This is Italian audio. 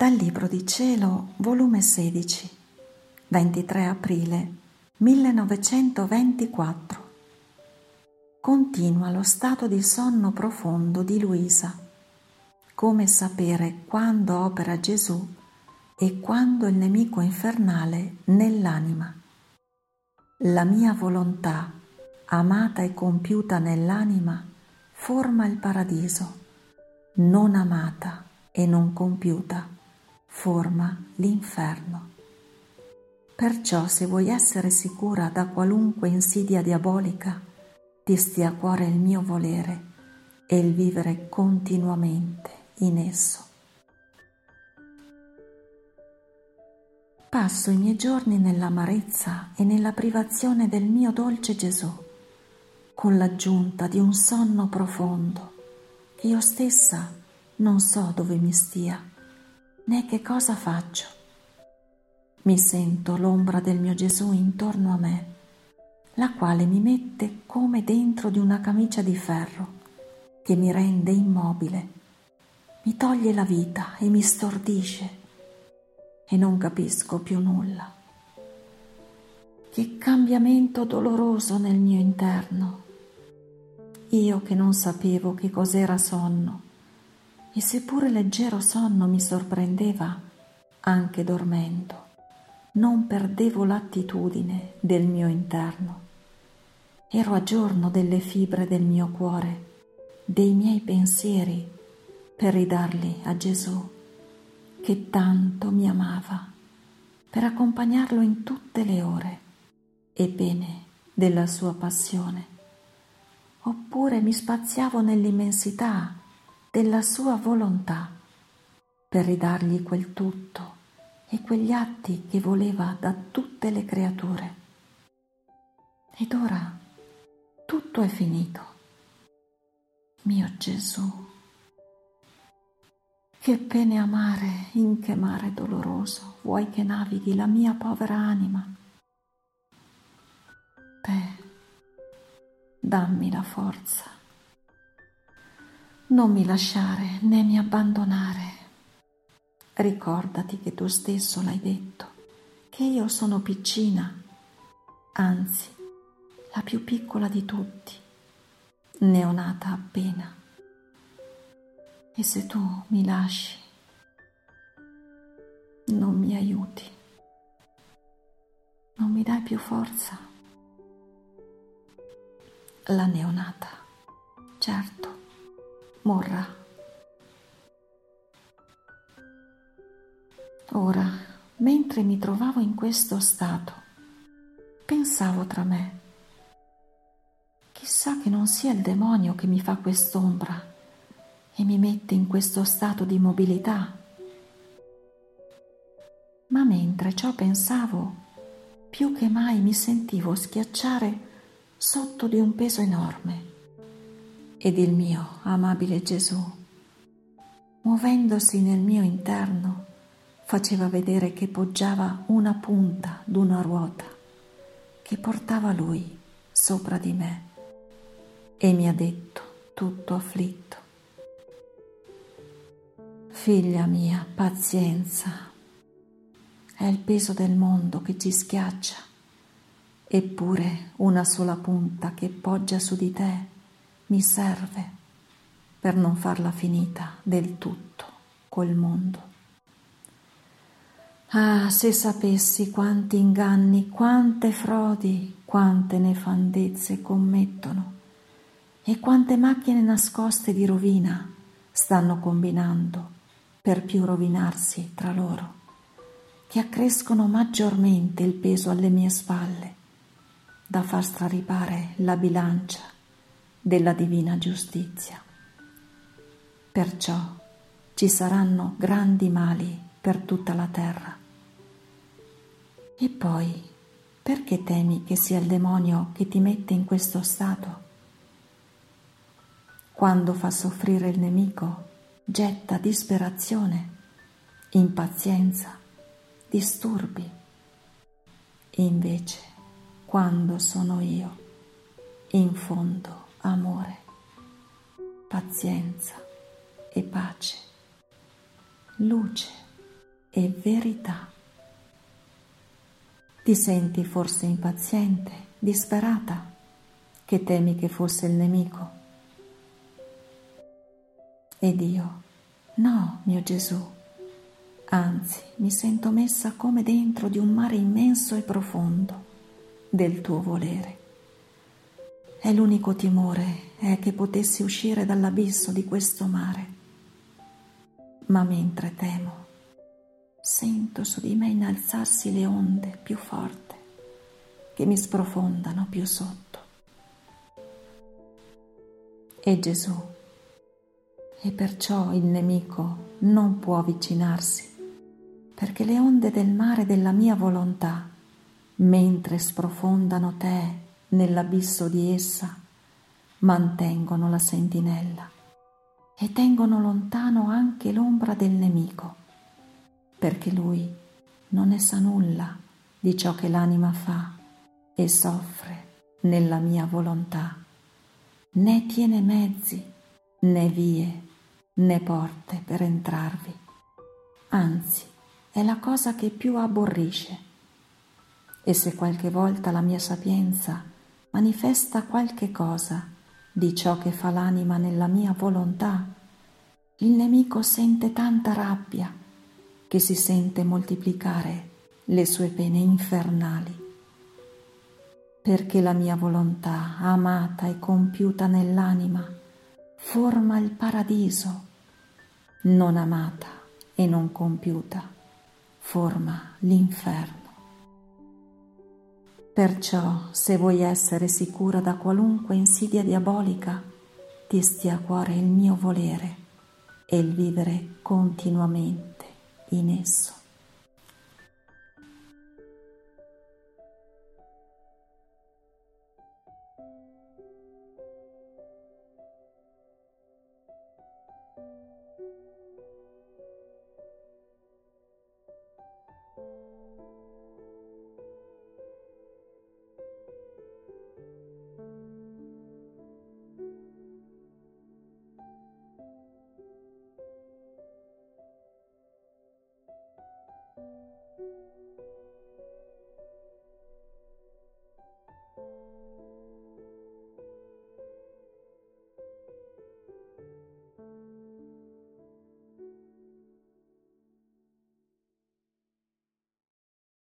Dal Libro di Cielo, volume 16, 23 aprile 1924. Continua lo stato di sonno profondo di Luisa. Come sapere quando opera Gesù e quando il nemico infernale nell'anima. La mia volontà, amata e compiuta nell'anima, forma il paradiso, non amata e non compiuta forma l'inferno. Perciò se vuoi essere sicura da qualunque insidia diabolica, ti stia a cuore il mio volere e il vivere continuamente in esso. Passo i miei giorni nell'amarezza e nella privazione del mio dolce Gesù, con l'aggiunta di un sonno profondo che io stessa non so dove mi stia né che cosa faccio. Mi sento l'ombra del mio Gesù intorno a me, la quale mi mette come dentro di una camicia di ferro che mi rende immobile, mi toglie la vita e mi stordisce e non capisco più nulla. Che cambiamento doloroso nel mio interno. Io che non sapevo che cos'era sonno e seppure leggero sonno mi sorprendeva, anche dormendo, non perdevo l'attitudine del mio interno. Ero a giorno delle fibre del mio cuore, dei miei pensieri, per ridarli a Gesù, che tanto mi amava, per accompagnarlo in tutte le ore e bene della sua passione. Oppure mi spaziavo nell'immensità della sua volontà per ridargli quel tutto e quegli atti che voleva da tutte le creature. Ed ora tutto è finito. Mio Gesù, che pene amare in che mare doloroso vuoi che navighi la mia povera anima? Te, dammi la forza non mi lasciare né mi abbandonare. Ricordati che tu stesso l'hai detto, che io sono piccina, anzi la più piccola di tutti, neonata appena. E se tu mi lasci, non mi aiuti, non mi dai più forza, la neonata, certo morrà. Ora, mentre mi trovavo in questo stato, pensavo tra me, chissà che non sia il demonio che mi fa quest'ombra e mi mette in questo stato di mobilità. Ma mentre ciò pensavo, più che mai mi sentivo schiacciare sotto di un peso enorme ed il mio amabile Gesù, muovendosi nel mio interno, faceva vedere che poggiava una punta d'una ruota che portava lui sopra di me e mi ha detto tutto afflitto. Figlia mia, pazienza, è il peso del mondo che ci schiaccia, eppure una sola punta che poggia su di te mi serve per non farla finita del tutto col mondo. Ah, se sapessi quanti inganni, quante frodi, quante nefandezze commettono e quante macchine nascoste di rovina stanno combinando per più rovinarsi tra loro, che accrescono maggiormente il peso alle mie spalle, da far straripare la bilancia della divina giustizia. Perciò ci saranno grandi mali per tutta la terra. E poi, perché temi che sia il demonio che ti mette in questo stato? Quando fa soffrire il nemico, getta disperazione, impazienza, disturbi. Invece, quando sono io, in fondo, amore, pazienza e pace, luce e verità. Ti senti forse impaziente, disperata, che temi che fosse il nemico? Ed io, no, mio Gesù, anzi mi sento messa come dentro di un mare immenso e profondo del tuo volere. E l'unico timore è che potessi uscire dall'abisso di questo mare. Ma mentre temo, sento su di me innalzarsi le onde più forti che mi sprofondano più sotto. E Gesù, e perciò il nemico non può avvicinarsi, perché le onde del mare della mia volontà, mentre sprofondano te nell'abisso di essa, mantengono la sentinella e tengono lontano anche l'ombra del nemico, perché lui non ne sa nulla di ciò che l'anima fa e soffre nella mia volontà, né tiene mezzi, né vie, né porte per entrarvi. Anzi, è la cosa che più aborrisce. E se qualche volta la mia sapienza manifesta qualche cosa di ciò che fa l'anima nella mia volontà, il nemico sente tanta rabbia che si sente moltiplicare le sue pene infernali. Perché la mia volontà, amata e compiuta nell'anima, forma il paradiso, non amata e non compiuta, forma l'inferno. Perciò, se vuoi essere sicura da qualunque insidia diabolica, ti stia a cuore il mio volere e il vivere continuamente in esso.